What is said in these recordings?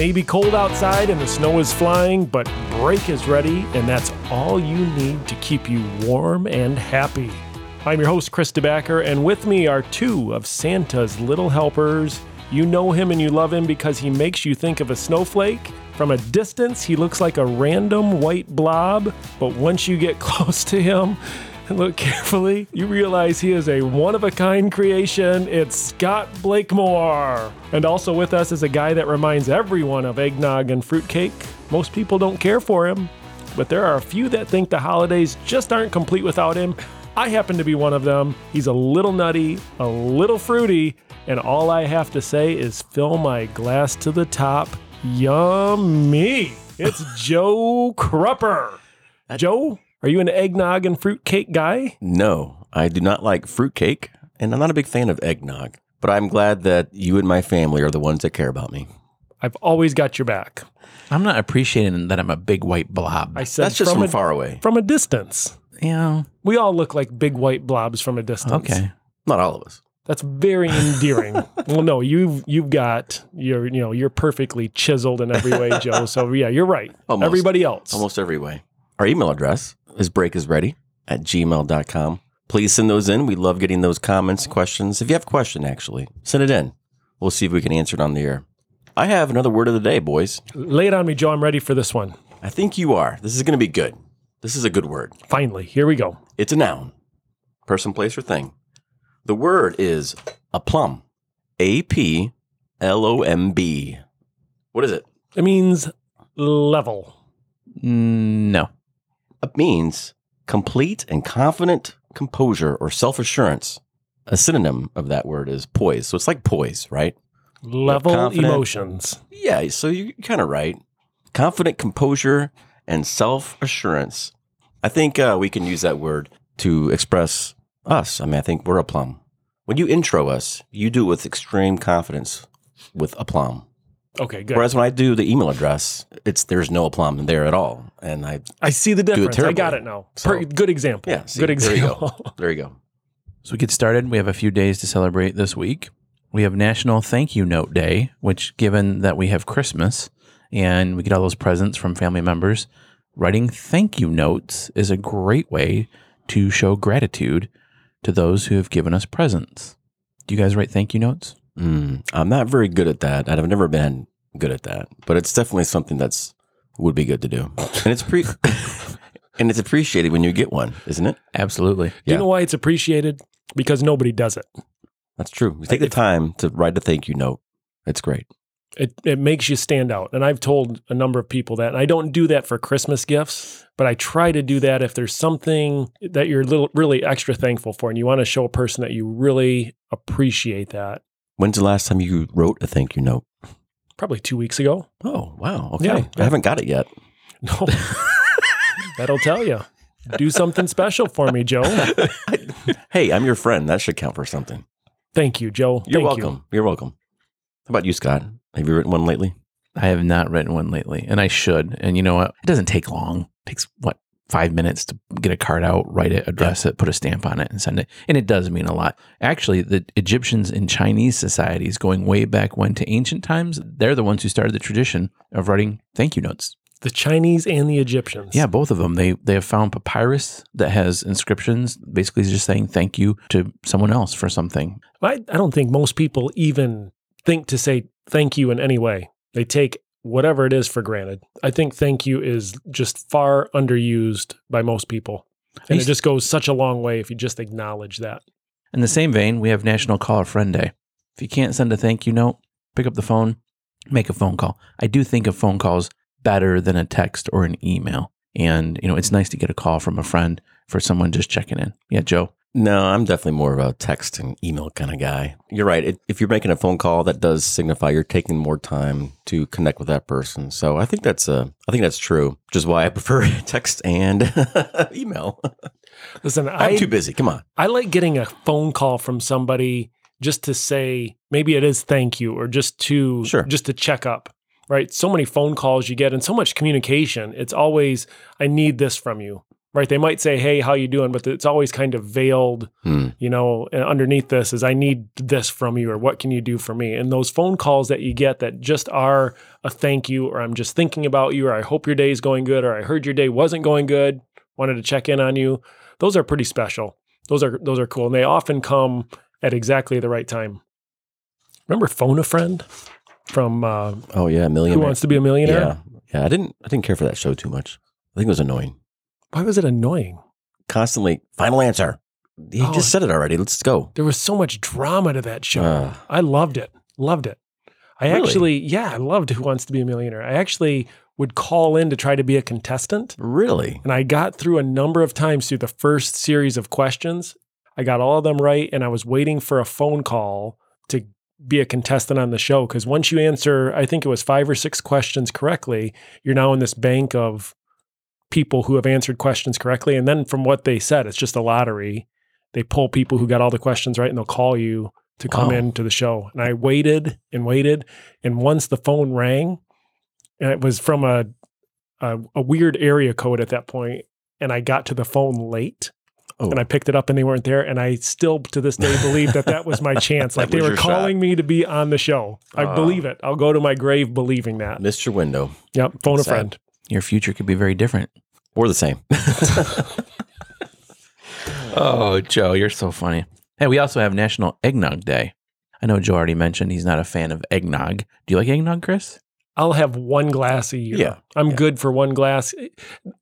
may be cold outside and the snow is flying, but break is ready, and that's all you need to keep you warm and happy. I'm your host, Chris DeBacker, and with me are two of Santa's little helpers. You know him and you love him because he makes you think of a snowflake. From a distance, he looks like a random white blob, but once you get close to him, look carefully, you realize he is a one of a kind creation. It's Scott Blakemore. And also with us is a guy that reminds everyone of eggnog and fruitcake. Most people don't care for him, but there are a few that think the holidays just aren't complete without him. I happen to be one of them. He's a little nutty, a little fruity, and all I have to say is fill my glass to the top. Yummy. It's Joe Crupper. Joe, are you an eggnog and fruitcake guy? No, I do not like fruitcake, and I'm not a big fan of eggnog. But I'm glad that you and my family are the ones that care about me. I've always got your back. I'm not appreciating that I'm a big white blob. I said That's just from a, far away. from a distance. yeah. We all look like big white blobs from a distance. Okay. Not all of us. That's very endearing. well, no, you've you've got you're you know you're perfectly chiseled in every way, Joe. So yeah, you're right. Almost. Everybody else. Almost every way. Our email address is breakisready at gmail.com. Please send those in. We love getting those comments, questions. If you have a question, actually, send it in. We'll see if we can answer it on the air. I have another word of the day, boys. Lay it on me, Joe. I'm ready for this one. I think you are. This is going to be good. This is a good word. Finally, here we go. It's a noun, person, place, or thing. The word is aplomb. A P L O M B. What is it? It means level. Mm, no. It means complete and confident composure or self assurance. A synonym of that word is poise. So it's like poise, right? Level emotions. Yeah, so you're kind of right. Confident composure and self assurance. I think uh, we can use that word to express us. I mean, I think we're aplomb. When you intro us, you do it with extreme confidence with aplomb. Okay, good. Whereas when I do the email address, it's there's no aplomb there at all. And I, I see the difference. I got it now. So- Per- good example. yeah, see, good there you go. example. There you go. So we get started. We have a few days to celebrate this week. We have National Thank You Note Day, which, given that we have Christmas and we get all those presents from family members, writing thank you notes is a great way to show gratitude to those who have given us presents. Do you guys write thank you notes? Mm, I'm not very good at that. I've never been good at that, but it's definitely something that's would be good to do, and it's pre and it's appreciated when you get one, isn't it? Absolutely. Do Yeah. You know why it's appreciated? Because nobody does it. That's true. You take the time to write a thank you note. It's great. It it makes you stand out. And I've told a number of people that. And I don't do that for Christmas gifts, but I try to do that if there's something that you're little, really extra thankful for and you want to show a person that you really appreciate that. When's the last time you wrote a thank you note? Probably two weeks ago. Oh, wow. Okay. Yeah. I haven't got it yet. No. That'll tell you. Do something special for me, Joe. Hey, I'm your friend. That should count for something. Thank you, Joe. You're Thank you. welcome. You. are welcome. How about you, Scott? Have you written one lately? I have not written one lately, and I should. And you know what? It doesn't take long. It takes what five minutes to get a card out, write it, address it, put a stamp on it, and send it. And it does mean a lot. Actually, the Egyptians in Chinese societies, going way back when to ancient times, they're the ones who started the tradition of writing thank you notes. The Chinese and the Egyptians. Yeah, both of them. They they have found papyrus that has inscriptions, basically just saying thank you to someone else for something. I, I don't think most people even think to say thank you in any way. They take whatever it is for granted. I think thank you is just far underused by most people. And it just goes such a long way if you just acknowledge that. In the same vein, we have National Call a Friend Day. If you can't send a thank you note, pick up the phone, make a phone call. I do think of phone calls better than a text or an email. And, you know, it's nice to get a call from a friend for someone just checking in. Yeah, Joe. No, I'm definitely more of a text and email kind of guy. You're right. It, if you're making a phone call, that does signify you're taking more time to connect with that person. So I think that's uh, I think that's true. Which is why I prefer text and email. Listen, I'm I too busy. Come on. I like getting a phone call from somebody just to say maybe it is thank you or just to Sure. just to check up. Right? So many phone calls you get and so much communication. It's always I need this from you. Right? They might say, "Hey, how you doing?" But it's always kind of veiled, Hmm. you know. Underneath this is, "I need this from you," or "What can you do for me?" And those phone calls that you get that just are a thank you, or "I'm just thinking about you," or "I hope your day is going good," or "I heard your day wasn't going good, wanted to check in on you." Those are pretty special. Those are those are cool, and they often come at exactly the right time. Remember Phone a Friend from uh, Oh yeah, millionaire Who. Wants to Be a Millionaire? Yeah, yeah. I didn't. I didn't care for that show too much. I think it was annoying. Why was it annoying? Constantly, final answer. He Oh. just said it already. Let's go. There was so much drama to that show. Uh, I loved it. Loved it. I Really? actually, yeah, I loved Who Wants to Be a Millionaire. I actually would call in to try to be a contestant. really? And I got through a number of times through the first series of questions. I got all of them right. And I was waiting for a phone call to be a contestant on the show. Because once you answer, I think it was five or six questions correctly, you're now in this bank of people who have answered questions correctly. And then from what they said, it's just a lottery. They pull people who got all the questions right and they'll call you to come Wow. into the show. And I waited and waited. And once the phone rang, and it was from a, a, a weird area code at that point, and I got to the phone late. Oh, And I picked it up and they weren't there. And I still to this day believe that that was my chance. Like they were your shot. calling me to be on the show. I Ah. believe it. I'll go to my grave believing that. your window Yep. Phone a friend. Your future could be very different. or the same. Oh, Joe, you're so funny. Hey, we also have National Eggnog Day. I know Joe already mentioned he's not a fan of eggnog. Do you like eggnog, Chris? I'll have one glass a year. Yeah. I'm Yeah. good for one glass.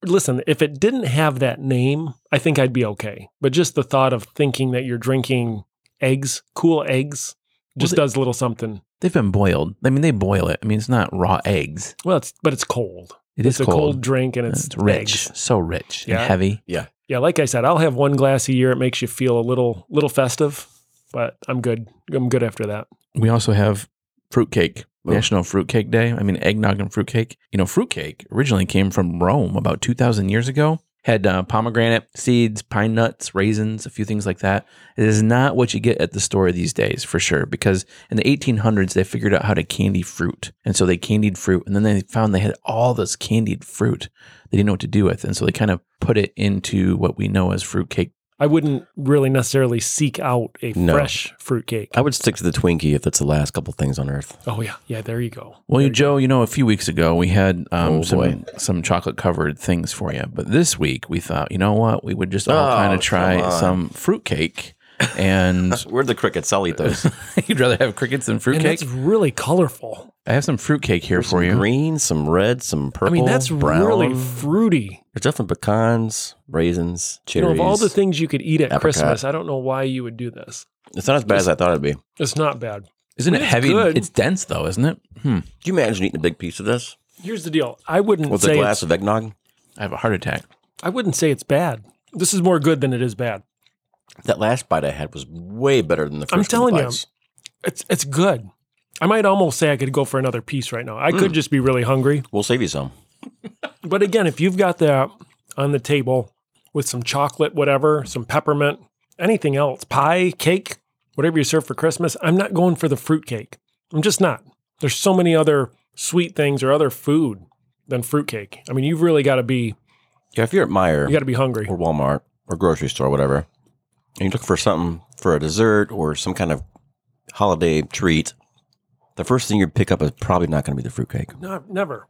Listen, if it didn't have that name, I think I'd be okay. But just the thought of thinking that you're drinking eggs, cool eggs, just Well, does a little something. They've been boiled. I mean, they boil it. I mean, it's not raw eggs. Well, it's but it's cold. It it's is a cold, cold. drink and it's, It's, rich, eggs. so rich Yeah. and heavy. Yeah, Yeah, like I said, I'll have one glass a year. It makes you feel a little little festive, but I'm good. I'm good after that. We also have fruitcake, Oh. National Fruitcake Day. I mean, eggnog and fruitcake. You know, fruitcake originally came from Rome about 2,000 years ago. Had uh, pomegranate seeds, pine nuts, raisins, a few things like that. It is not what you get at the store these days, for sure, because in the 1800s, they figured out how to candy fruit. And so they candied fruit. And then they found they had all this candied fruit they didn't know what to do with. And so they kind of put it into what we know as fruitcake. I wouldn't really necessarily seek out a No. fresh fruitcake. I would stick to the Twinkie if it's the last couple things on Earth. Oh yeah, yeah. There you go. Well, There you, Joe, you know, a few weeks ago we had um, Oh, some boy. some chocolate covered things for you, but this week we thought, you know what, we would just all Oh, kind of try some fruitcake, and Where'd the crickets? I'll eat those. you'd rather have crickets than And fruitcake. that's really colorful. I have some fruitcake here for some you. green, some red, some purple. I mean, that's brown. really fruity. There's definitely pecans, raisins, You know, cherries. of all the things you could eat at apricot. Christmas, I don't know why you would do this. it's not as bad as I thought it'd be. It's not bad. Isn't it It's heavy? good. It's dense though, isn't it? Hmm. Can you imagine eating a big piece of this Here's the deal. I wouldn't with a glass it's, of eggnog? I have a heart attack. I wouldn't say it's bad. This is more good than it is bad. That last bite I had was way better than the 1st I'm telling you. It's it's good. I might almost say I could go for another piece right now. I Mm. could just be really hungry. We'll save you some. But again, if you've got that on the table with some chocolate, whatever, some peppermint, anything else, pie, cake, whatever you serve for Christmas, I'm not going for the fruit cake. I'm just not. There's so many other sweet things or other food than fruitcake. I mean, you've really got to be Yeah, if you're at Meijer you got to be hungry. or Walmart or grocery store, whatever, and you look for something for a dessert or some kind of holiday treat, the first thing you pick up is probably not going to be the fruitcake. No, never.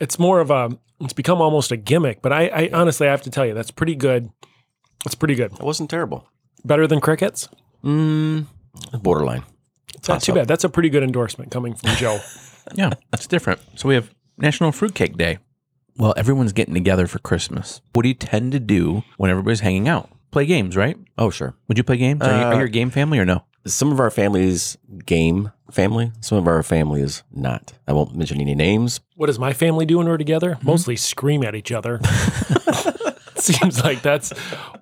It's more of a. It's become almost a gimmick. But I, I honestly, I have to tell you, that's pretty good. That's pretty good. It wasn't terrible. Better than crickets. Mm, borderline. It's not too up. bad. That's a pretty good endorsement coming from Joe. Yeah, it's different. So we have National Fruitcake Day. Well, everyone's getting together for Christmas. What do you tend to do when everybody's hanging out? Play games, right? Oh, sure. Would you play games? Are, you, are Uh, you a game family or no? Some of our families game family. Some of our family is not. I won't mention any names. what does my family do when we're together? Mostly scream at each other. Seems like that's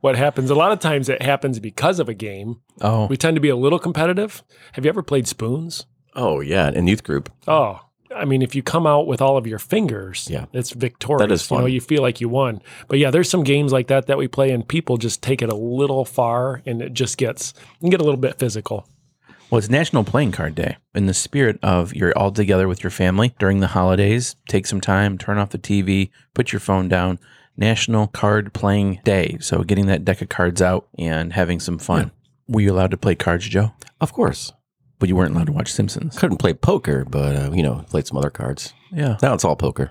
what happens. A lot of times it happens because of a game. Oh, We tend to be a little competitive. Have you ever played spoons? Oh yeah, in youth group. Oh, I mean, if you come out with all of your fingers, Yeah. it's victorious. That is You know, fun. you feel like you won. But yeah, there's some games like that that we play, and people just take it a little far, and it just gets you can get a little bit physical. Well, it's National Playing Card Day. In the spirit of you're all together with your family during the holidays, take some time, turn off the TV, put your phone down, National Card Playing Day. So getting that deck of cards out and having some fun. Were you allowed to play cards, Joe? Of course. But you weren't allowed to watch Simpsons. Couldn't play poker, but, uh, you know, played some other cards. Yeah. Now it's all poker.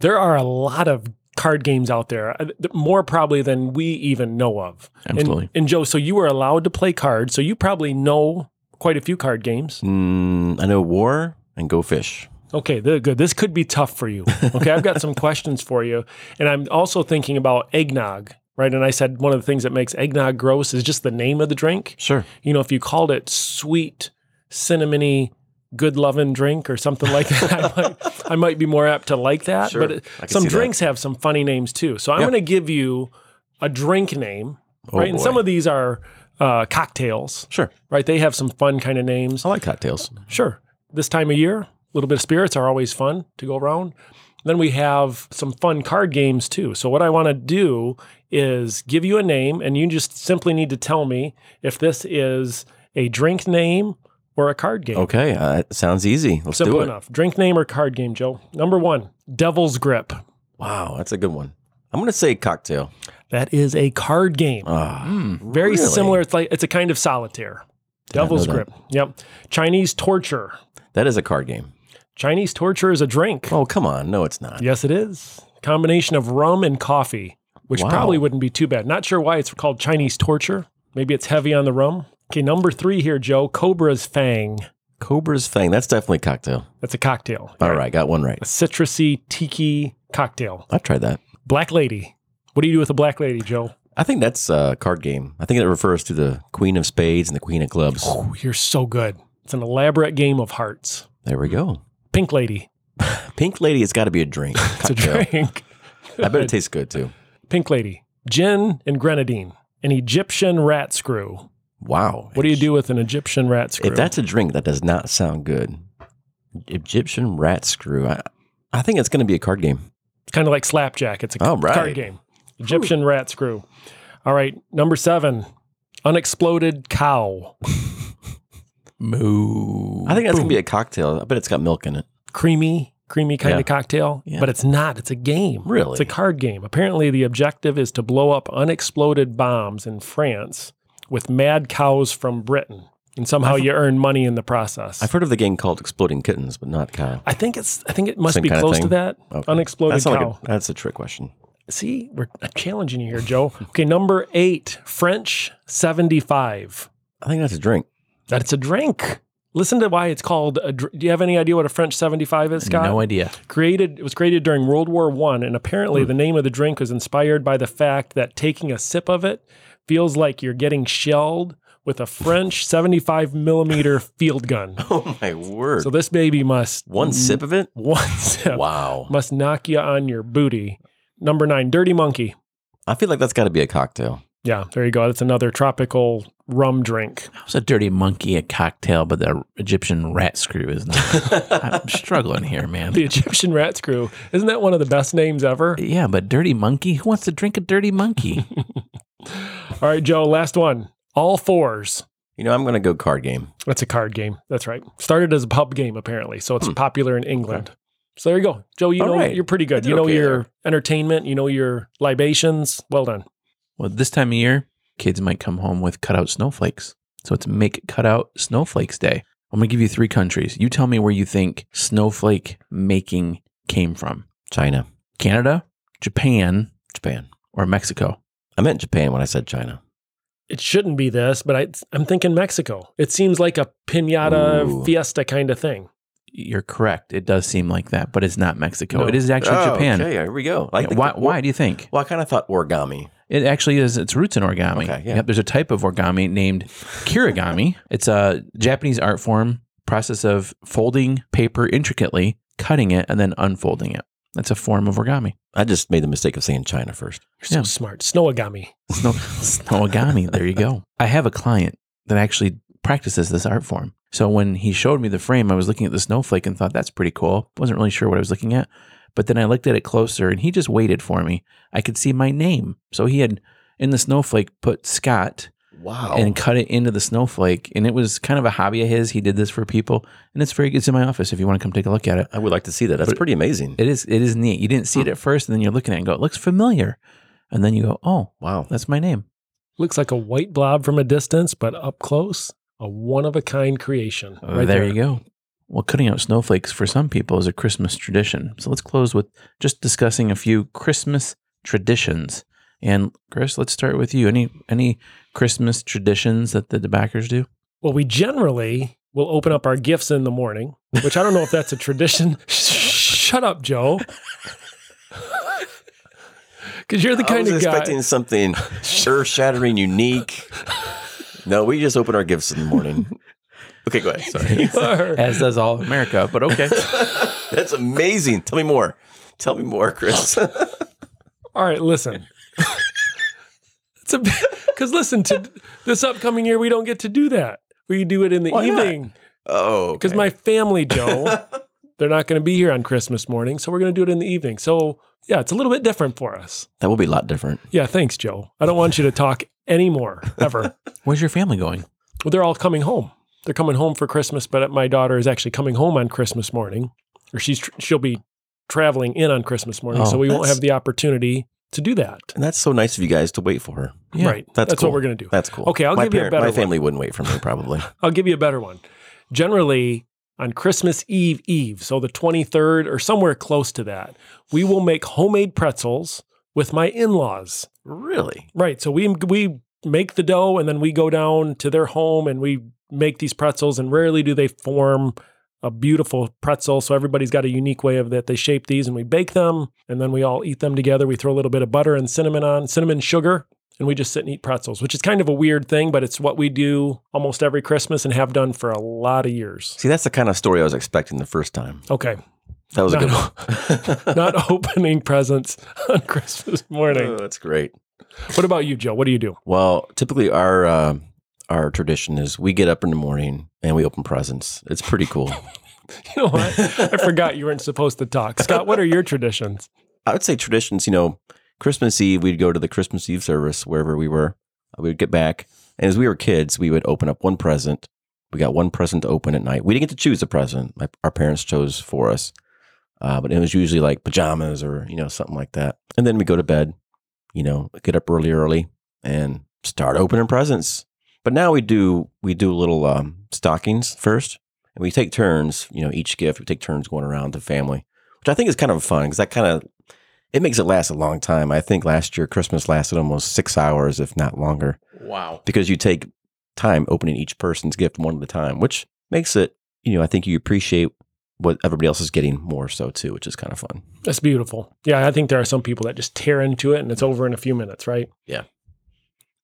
There are a lot of card games out there, uh, more probably than we even know of. And- Absolutely. And, Joe, so you were allowed to play cards, so you probably know quite a few card games. Mm, I know War and Go Fish. Okay, good. This could be tough for you. Okay, I've got some questions for you. And I'm also thinking about eggnog, right? And I said one of the things that makes eggnog gross is just the name of the drink. Sure. You know, if you called it sweet, cinnamony, good loving drink or something like that, I might, I might be more apt to like that. Sure, But it- some see that. drinks have some funny names too. So I'm Yeah. going to give you a drink name, Oh, right? And some of these are uh, cocktails, Sure. right? They have some fun kind of names. I like cocktails. Sure. This time of year, a little bit of spirits are always fun to go around. Then we have some fun card games too. So what I want to do is give you a name and you just simply need to tell me if this is a drink name or a card game. Okay. Uh, sounds easy. Let's Simple do it. enough. Drink name or card game, Joe. Number 1, Devil's Grip. Wow. That's a good one. I'm going to say cocktail. That is a card game. Ah, Very really? similar. It's like it's a kind of solitaire. Devil's know that. Grip. Yep. Chinese torture. that is a card game. Chinese torture is a drink. Oh, come on. No, it's not. Yes, it is. Combination of rum and coffee, which Wow. probably wouldn't be too bad. Not sure why it's called Chinese torture. Maybe it's heavy on the rum. Okay, number three here, Joe. Cobra's Fang. Cobra's Fang. That's definitely cocktail. That's a cocktail. All right. Got one right. A citrusy tiki cocktail. I've tried that. Black Lady. What do you do with a black lady, Joe? I think that's a card game. I think it refers to the Queen of Spades and the Queen of Clubs. Oh, you're so good. It's an elaborate game of hearts. There we go. Pink Lady. Pink Lady, it's got to be a drink. It's a drink. I bet it tastes good too. Pink Lady. Gin and grenadine. An Egyptian rat screw. Wow. What do you do with an Egyptian rat screw? If that's a drink, that does not sound good. Egyptian rat screw. I, I think it's going to be a card game. It's kind of like slapjack. It's a All right. card game. Egyptian rat screw. All right, number seven, unexploded cow. Moo. I think that's going to be a cocktail. I bet it's got milk in it. Creamy, creamy kind Yeah. of cocktail, Yeah. but it's not. It's a game. Really? It's a card game. Apparently, the objective is to blow up unexploded bombs in France with mad cows from Britain, and somehow you earn money in the process. I've heard of the game called Exploding Kittens, but not cow. I think it's. I think it must Same be close to that. Okay. Unexploded That's, cow. like a, that's a trick question. See, we're challenging you here, Joe. Okay, number eight, French seventy-five. I think that's a drink. That's a drink. Listen to why it's called. A, dr- do you have any idea what a French seventy-five is, Scott? No idea. Created. It was created during World War One, and apparently Hmm. the name of the drink was inspired by the fact that taking a sip of it feels like you're getting shelled with a French seventy-five millimeter field gun. Oh my word! So this baby must One sip of it? one sip Wow. must knock you on your booty. Number nine, Dirty Monkey. I feel like that's got to be a cocktail. Yeah, there you go. That's another tropical rum drink. How's a dirty monkey a cocktail, but the Egyptian rat screw is not? I'm struggling here, man. The Egyptian rat screw. Isn't that one of the best names ever? Yeah, but dirty monkey. Who wants to drink a dirty monkey? All right, Joe, last one. All fours. You know, I'm going to go card game. That's a card game. That's right. Started as a pub game, apparently. So it's hmm. popular in England. So there you go. Joe, you All know right. you're pretty good. did You know okay your entertainment, you know your libations. Well done. well, this time of year, kids might come home with cutout snowflakes. So it's Make Cutout Snowflakes Day. I'm going to give you three countries. You tell me where you think snowflake making came from China, Canada, Japan, Japan. or Mexico. I meant Japan when I said China. It shouldn't be this, but I, I'm thinking Mexico. It seems like a pinata Ooh. fiesta kind of thing. You're correct. It does seem like that, but it's not Mexico. No. It is actually Oh, Japan. Okay, here we go. I Yeah, think why, the- why do you think? Well, I kind of thought origami. It actually is its roots in origami. Okay, yeah. Yep, there's a type of origami named kirigami. it's a Japanese art form process of folding paper intricately, cutting it, and then unfolding it. That's a form of origami. I just made the mistake of saying China first. You're so Yeah. smart. Snowagami. Snow, snowagami. There you go. I have a client that actually practices this art form. So when he showed me the frame, I was looking at the snowflake and thought that's pretty cool. Wasn't really sure what I was looking at, but then I looked at it closer and he just waited for me. I could see my name. So he had in the snowflake put Scott Wow. and cut it into the snowflake. And it was kind of a hobby of his. He did this for people, and it's very. It's in my office if you want to come take a look at it. I would like to see that. That's But- pretty amazing. It is. It is neat. You didn't see it at first, and then you're looking at it and go, "It looks familiar," and then you go, "Oh, wow. that's my name." Looks like a white blob from a distance, but up close, a one of a kind creation. Uh, right there, you go. Well, cutting out snowflakes for some people is a Christmas tradition. So let's close with just discussing a few Christmas traditions. And Chris, let's start with you. Any any Christmas traditions that the DeBackers do? Well, we generally will open up our gifts in the morning, which I don't know if that's a tradition. Shut up, Joe. Because you're the I kind was of guy. expecting something earth-shattering, unique. No, we just open our gifts in the morning. Okay, go ahead. Sorry. As does all of America, but okay. That's amazing. Tell me more. Tell me more, Chris. All right, listen. It's a because listen to this upcoming year, we don't get to do that. We do it in the Why not? evening oh, because okay. my family, Joe, they're not going to be here on Christmas morning, so we're going to do it in the evening. So yeah, it's a little bit different for us. that will be a lot different. Yeah, thanks, Joe. I don't want you to talk anymore ever. Where's your family going? Well, they're all coming home. They're coming home for Christmas, but my daughter is actually coming home on Christmas morning, or she's tr- she'll be traveling in on Christmas morning, Oh, so we won't have the opportunity to do that. And that's so nice of you guys to wait for her. Yeah, right. that's That's cool. what we're going to do. That's cool. Okay, I'll my give you a better one. My one. family wouldn't wait for me, probably. I'll give you a better one. Generally, on Christmas Eve Eve, so the 23rd or somewhere close to that, we will make homemade pretzels with my in-laws. really? Right. So we we make the dough and then we go down to their home and we make these pretzels and rarely do they form a beautiful pretzel. So everybody's got a unique way of that they shape these and we bake them and then we all eat them together. We throw a little bit of butter and cinnamon on, cinnamon sugar, and we just sit and eat pretzels, which is kind of a weird thing, but it's what we do almost every Christmas and have done for a lot of years. See, that's the kind of story I was expecting the first time. Okay. That was a good Not- one. Not opening presents on Christmas morning. Oh, that's great. What about you, Joe? What do you do? Well, typically our uh, our tradition is we get up in the morning and we open presents. It's pretty cool. You know what? I forgot you weren't supposed to talk. Scott, what are your traditions? I would say traditions, you know, Christmas Eve, we'd go to the Christmas Eve service wherever we were. We would get back. And as we were kids, we would open up one present. We got one present to open at night. We didn't get to choose a present. My, our parents chose for us. Uh, but it was usually like pajamas or, you know, something like that. And then we go to bed, you know, get up early, early and start opening presents. But now we do, we do little um, stockings first. And we take turns, you know, each gift, we take turns going around to family, which I think is kind of fun because that kind of it makes it last a long time. I think last year Christmas lasted almost six hours, if not longer, Wow. because you take time opening each person's gift one at a time, which makes it, you know, I think you appreciate what everybody else is getting more so too, which is kind of fun. That's beautiful. Yeah, I think there are some people that just tear into it and it's over in a few minutes, right?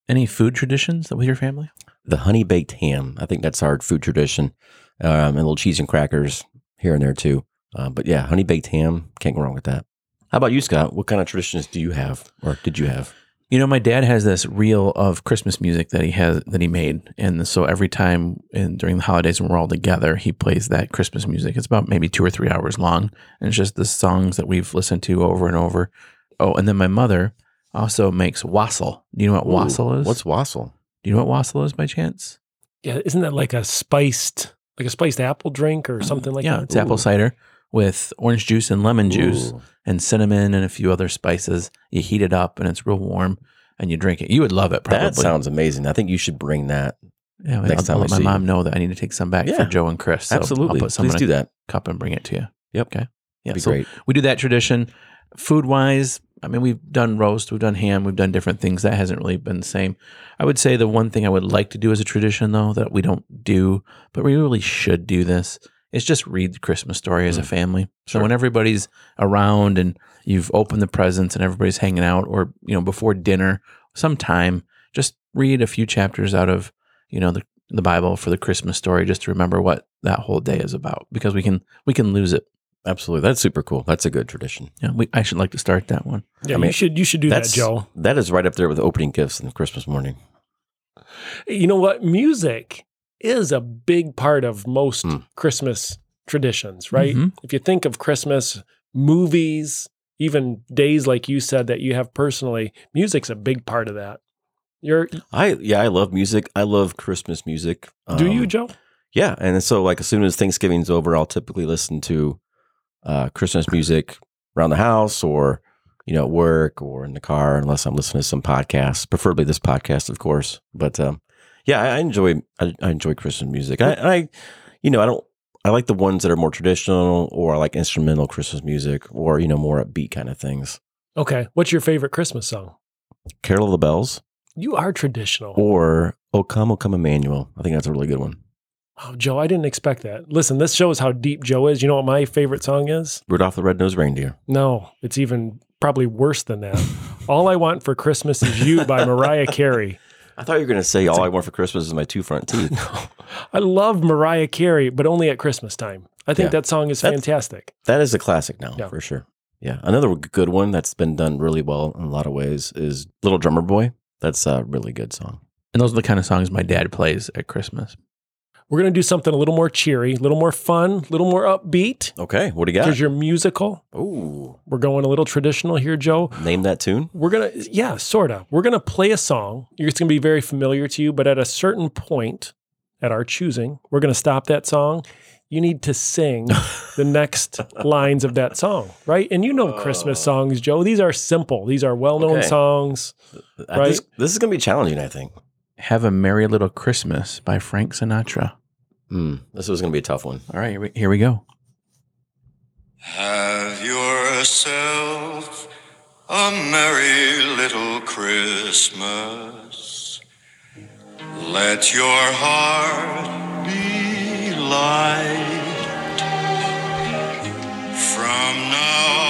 Any food traditions with your family? The honey baked ham, I think that's our food tradition, um, and little cheese and crackers here and there too. Uh, but yeah, honey baked ham, can't go wrong with that. How about you, Scott? What kind of traditions do you have, or did you have? You know, my dad has this reel of Christmas music that he has that he made, and so every time in, during the holidays when we're all together, he plays that Christmas music. It's about maybe two or three hours long, and it's just the songs that we've listened to over and over. Oh, and then my mother also makes wassail. Do you know what wassail is? What's wassail? Do you know what wassail is by chance? Yeah, isn't that like a spiced, like a spiced apple drink or mm-hmm. something like yeah, that? Yeah, it's apple cider with orange juice and lemon juice Ooh. and cinnamon and a few other spices. You heat it up and it's real warm, and you drink it. You would love it, probably. That sounds amazing. I think you should bring that. Yeah, next I'll, time I'll let my see mom you. know that I need to take some back Yeah. for Joe and Chris. So Absolutely. I'll put some Please in do a that. cup and bring it to you. Yep. Okay. Yeah. Be so great. we do that tradition. Food wise, I mean, we've done roast, we've done ham, we've done different things. That hasn't really been the same. I would say the one thing I would like to do as a tradition, though, that we don't do, but we really should do this, is just read the Christmas story as a Mm. family. So Sure. when everybody's around and you've opened the presents and everybody's hanging out, or you know, before dinner, sometime, just read a few chapters out of you know the the Bible for the Christmas story, just to remember what that whole day is about, because we can we can lose it. Absolutely. That's super cool. That's a good tradition. Yeah, we, I should like to start that one. Yeah, I mean, you should you should do that, That's Joe. That is right up there with opening gifts in the Christmas morning. You know what? Music is a big part of most Mm. Christmas traditions, right? Mhm. If you think of Christmas movies, even days like you said that you have personally, music's a big part of that. You're I yeah, I love music. I love Christmas music. do you, Um, Joe? Yeah, and so like as soon as Thanksgiving's over, I'll typically listen to uh, Christmas music around the house or you know at work or in the car, unless I'm listening to some podcasts, preferably this podcast, of course. But um, yeah, I, I enjoy I, I enjoy Christmas music. I, I you know I don't I like the ones that are more traditional or I like instrumental Christmas music or you know more upbeat kind of things. Okay. What's your favorite Christmas song? Carol of the Bells You are traditional. or O Come O Come Emmanuel. I think that's a really good one. Oh, Joe, I didn't expect that. Listen, this shows how deep Joe is. You know what my favorite song is? Rudolph the Red-Nosed Reindeer. No, it's even probably worse than that. All I Want for Christmas is You by Mariah Carey. I thought you were going to say all I want for Christmas is my two front teeth. I love Mariah Carey, but only at Christmas time. I think Yeah. that song is That's- fantastic. That is a classic now, Yeah. for sure. Yeah. Another good one that's been done really well in a lot of ways is Little Drummer Boy. That's a really good song. And those are the kind of songs my dad plays at Christmas. We're going to do something a little more cheery, a little more fun, a little more upbeat Okay. What do you got? because you're musical. Ooh. We're going a little traditional here, Joe. Name that tune. We're going to, yeah, sort of. We're going to play a song. It's going to be very familiar to you, but at a certain point at our choosing, we're going to stop that song. You need to sing the next lines of that song, right? And you know Christmas songs, Joe. These are simple, these are well known Okay. songs. Uh, Right. This, this is going to be challenging, I think. Have a Merry Little Christmas by Frank Sinatra. Hmm. This was going to be a tough one. All right, here we, here we go. Have yourself a merry little Christmas. Let your heart be light. From now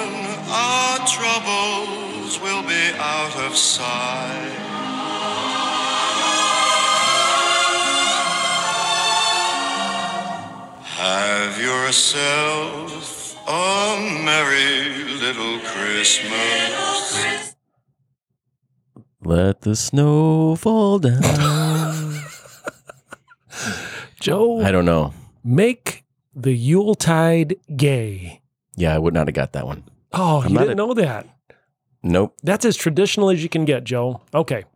on, our troubles will be out of sight. Have yourself a merry little Christmas. Let the snow fall down. Joe, I don't know. make the Yuletide gay. Yeah, I would not have got that one. Oh, I'm you didn't a- know that. Nope. That's as traditional as you can get, Joe. Okay.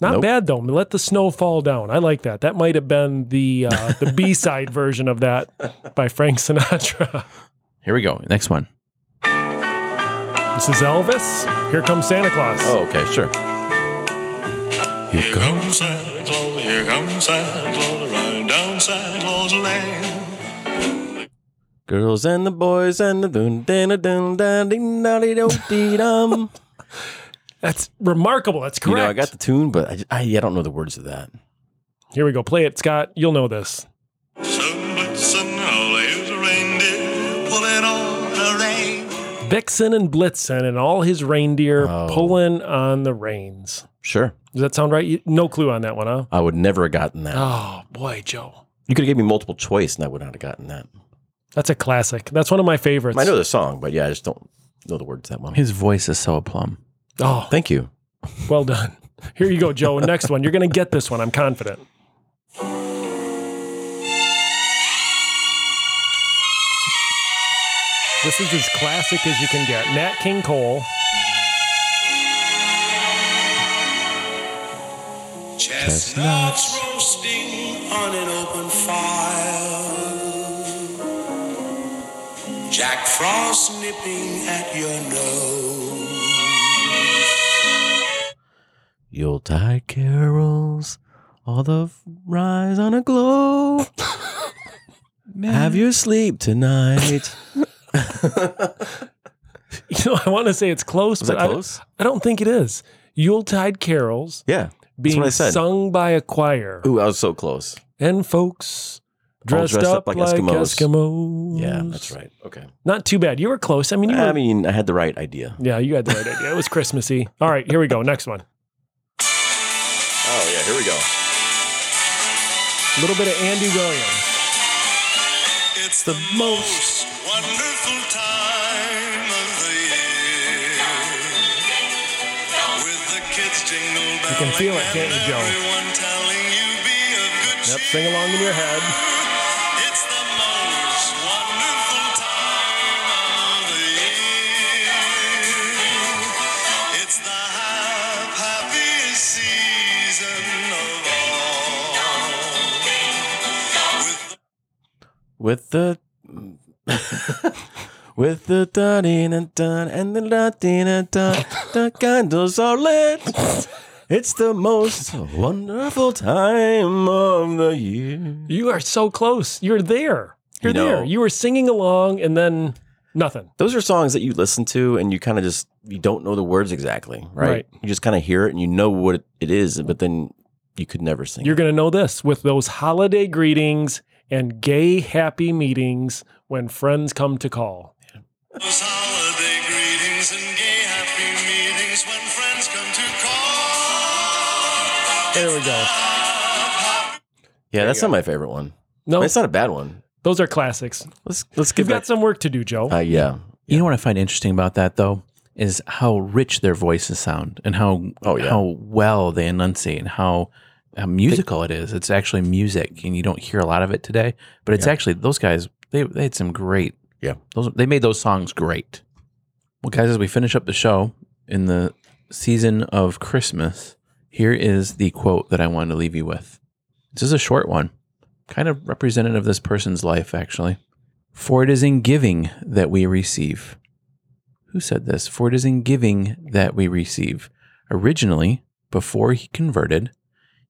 Not Nope. bad though. Let the snow fall down. I like that. That might have been the uh, the B side version of that by Frank Sinatra. Here we go. Next one. This is Elvis. Here comes Santa Claus. Oh, okay, sure. Here comes Santa Claus, here comes Santa Claus, riding down Santa Claus Lane. Girls and the boys and the dun dun dun dun dun ding dong do dee dum. That's remarkable. That's You correct. know, I got the tune, but I, just- I, I don't know the words of that. Here we go. Play it, Scott. You'll know this. Some blitzen, all reindeer pulling on a rein. Vixen and Blitzen and all his reindeer Oh. pulling on the reins. Sure. Does that sound right? No clue on that one, huh? I would never have gotten that. Oh boy, Joe. You could have given me multiple choice and I would not have gotten that. That's a classic. That's one of my favorites. I know the song, but yeah, I just don't know the words that well. His voice is so aplomb. Oh, Thank you. well done. Here you go, Joe. Next one. You're going to get this one. I'm confident. This is as classic as you can get. Nat King Cole. Chestnuts roasting on an open fire. Jack Frost nipping at your nose. Yuletide carols, all the f- rise on a glow. Have your sleep tonight. You know, I want to say it's close, Was but that I, close? I don't think it is. Yuletide carols Yeah. being what I said. sung by a choir Ooh, I was so close. and folks dressed, dressed up, like. Eskimos. Yeah, that's right. Okay. Not too bad. You were close. I mean, you were, I mean, I had the right idea. yeah, you had the right idea. It was Christmassy. All right, here we go. Next one. Yeah, here we go. A little bit of Andy Williams. It's the most wonderful time of the year. With the kids jingle belling can feel it, can't you, and Joe? Everyone telling you be of good Yep, sing along in your head. With the with the dun and dun and the dun and dun the candles are lit. It's the most wonderful time of the year. You are so close. You're there. You're You know- there. You were singing along and then nothing. Those are songs that you listen to and you kind of just you don't know the words exactly, right? Right. You just kind of hear it and you know what it- it is, but then you could never sing. You're it. going to know this with those holiday greetings and gay happy meetings when friends come to call. Those holiday greetings and gay happy meetings when friends come to call. There we go. yeah, that's not my favorite one. No, It's not a bad one. those are classics. Let's let's You've give got some work to do, Joe. Uh, yeah. You know what I find interesting about that though is how rich their voices sound and how Oh, yeah. how well they enunciate and how, how musical it is. It's actually music, and you don't hear a lot of it today. But it's actually those guys. They, they had some great. Yeah. those they made those songs great. Well, guys, as we finish up the show in the season of Christmas, here is the quote that I wanted to leave you with. This is a short one, kind of representative of this person's life, actually. For it is in giving that we receive. Who said this? For it is in giving that we receive. Originally, before he converted,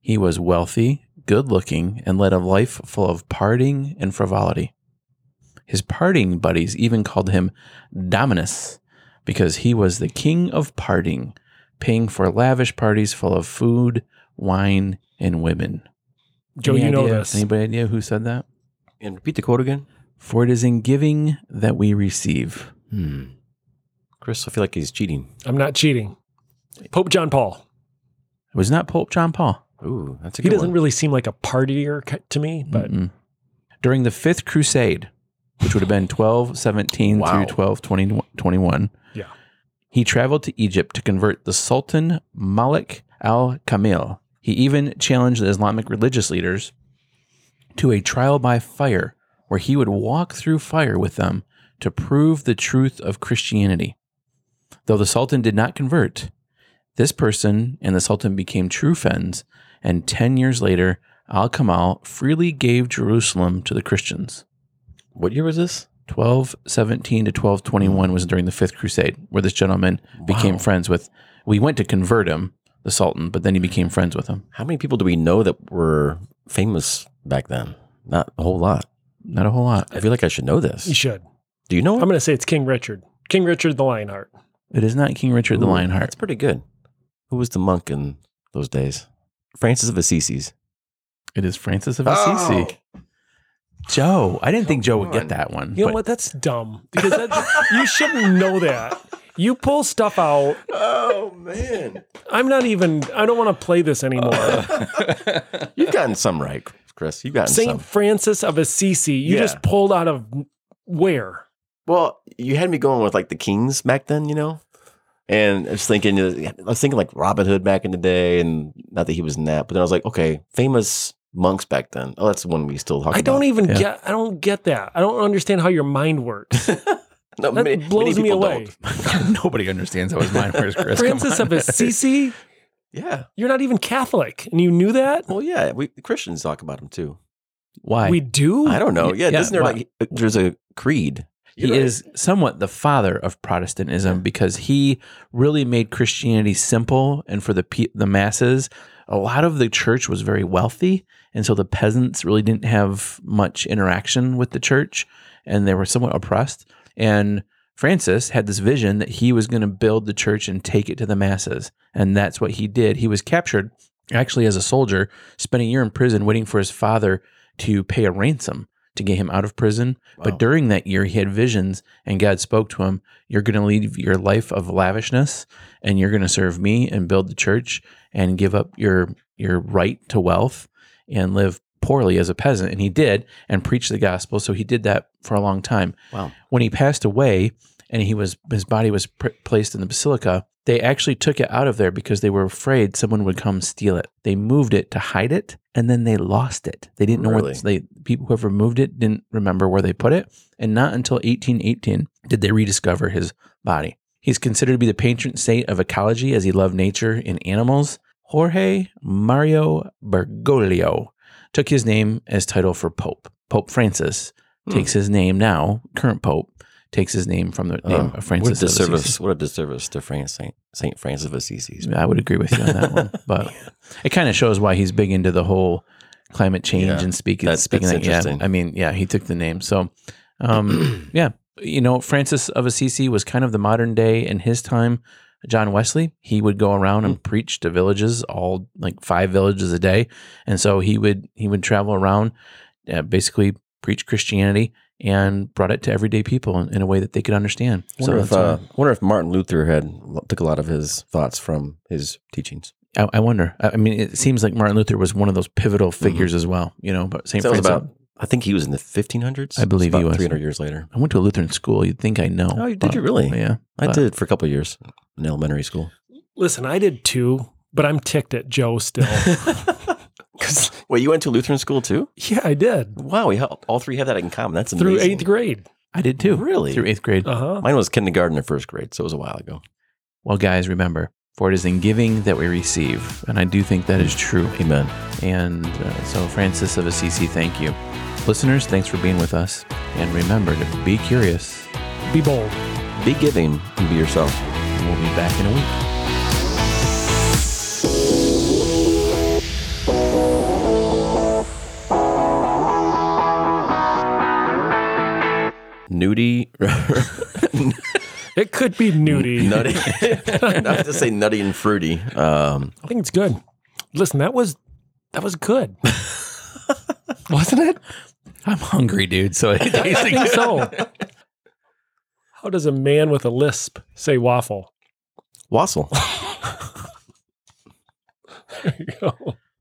he was wealthy, good looking, and led a life full of partying and frivolity. His partying buddies even called him Dominus because he was the king of partying, paying for lavish parties full of food, wine, and women. Joe, Any you know idea- this. Anybody idea who said that? And repeat the quote again. For it is in giving that we receive. Hmm. Chris, I feel like he's cheating. I'm not cheating. Pope John Paul. It was not Pope John Paul. Ooh, that's a He doesn't one. really seem like a partier to me, but Mm-mm. during the Fifth Crusade, which would have been 1217 Wow. through 1221, yeah. he traveled to Egypt to convert the Sultan Malik al Kamil. He even challenged the Islamic religious leaders to a trial by fire, where he would walk through fire with them to prove the truth of Christianity. Though the Sultan did not convert, this person and the Sultan became true friends, and 10 years later, Al Kamal freely gave Jerusalem to the Christians. What year was this? 1217 to 1221 was during the Fifth Crusade, where this gentleman became friends with. We went to convert him, the Sultan, but then he became friends with him. How many people do we know that were famous back then? Not a whole lot. Not a whole lot. I feel like I should know this. you should. Do you know I'm going to say it's King Richard. King Richard the Lionheart. It is not King Richard the Lionheart. That's pretty good. Who was the monk in those days? Francis of Assisi's. It is Francis of Assisi. Oh. Joe, I didn't think Joe would on. get that one. You know but what? That's dumb because that, you shouldn't know that. You pull stuff out. Oh man, I'm not even. I don't want to play this anymore. you've gotten some right, Chris. You've gotten Saint some. Francis of Assisi. You Yeah. just pulled out of where? Well, you had me going with like the kings back then, you know. And I was thinking, uh, I was thinking like Robin Hood back in the day, and not that he was in that, but then I was like, okay, famous monks back then. Oh, that's the one we still talk I don't about. even Yeah. get. I don't get that. I don't understand how your mind works. No, That many- blows many me away. Nobody understands how his mind works, Chris. Come Francis on. of Assisi. Yeah. You're not even Catholic, and you knew that. Well, yeah, we Christians talk about him too. Why? We do. I don't know. Yeah, Yeah, yeah, isn't there why? like uh, there's a creed? He is somewhat the father of Protestantism because he really made Christianity simple and for the pe- the masses. A lot of the church was very wealthy, and so the peasants really didn't have much interaction with the church, and they were somewhat oppressed. And Francis had this vision that he was going to build the church and take it to the masses, and that's what he did. He was captured actually as a soldier, spent a year in prison waiting for his father to pay a ransom to get him out of prison. But during that year, he had visions, and God spoke to him You're going to leave your life of lavishness, and you're going to serve me and build the church and give up your, your right to wealth and live poorly as a peasant. And he did and preached the gospel. So he did that for a long time. Wow. When he passed away and he was his body was pr- placed in the basilica, they actually took it out of there because they were afraid someone would come steal it. They moved it to hide it, and then they lost it. They didn't know Really? what they people whoever moved it didn't remember where they put it, and not until 1818 did they rediscover his body. He's considered to be the patron saint of ecology as he loved nature and animals. Jorge Mario Bergoglio took his name as title for Pope. Pope Francis hmm. takes his name now, current Pope takes his name from the name Oh, of what a Francis of disservice! What a disservice to France, Saint Saint Francis of Assisi. I would agree with you on that one, but it kind of shows why he's big into the whole climate change Yeah, and speaking. that's- speaking that's that, yeah, interesting. I mean, yeah, he took the name. So, um, yeah, you know, Francis of Assisi was kind of the modern day in his time. John Wesley, he would go around Hmm. and preach to villages, all like five villages a day, and so he would he would travel around, uh, basically preach Christianity and brought it to everyday people in, in a way that they could understand. wonder if that's why- uh, wonder if Martin Luther had took a lot of his thoughts from his teachings. I, I wonder. I I mean, it seems like Martin Luther was one of those pivotal figures as well. You know, but Saint Mm-hmm. That was Francis. about. I think he was in the 1500s. I believe he was. Three hundred years later. I went to a Lutheran school. You'd think I know. Oh, did but- you really? Yeah, I but- did for a couple of years in elementary school. Listen, I did too, but I'm ticked at Joe still. Wait, you went to Lutheran school too? yeah, I did. Wow, we ha- all three have that in common. That's amazing. Through eighth grade. I did too. Really? Through eighth grade. Uh huh. Mine was kindergarten or first grade, so it was a while ago. Well, guys, remember, for it is in giving that we receive, and I do think that is true. Amen. And uh, so, Francis of Assisi, thank you, listeners. Thanks for being with us, and remember to be curious. Be bold. Be giving and be yourself. And we'll be back in a week. Nudie, It could be nudie. nutty. I have to say nutty and fruity. Um, I think it's good. Listen, that was that was good. Wasn't it? I'm hungry, dude. So it I think so. How does a man with a lisp say waffle? Wassel. There you go.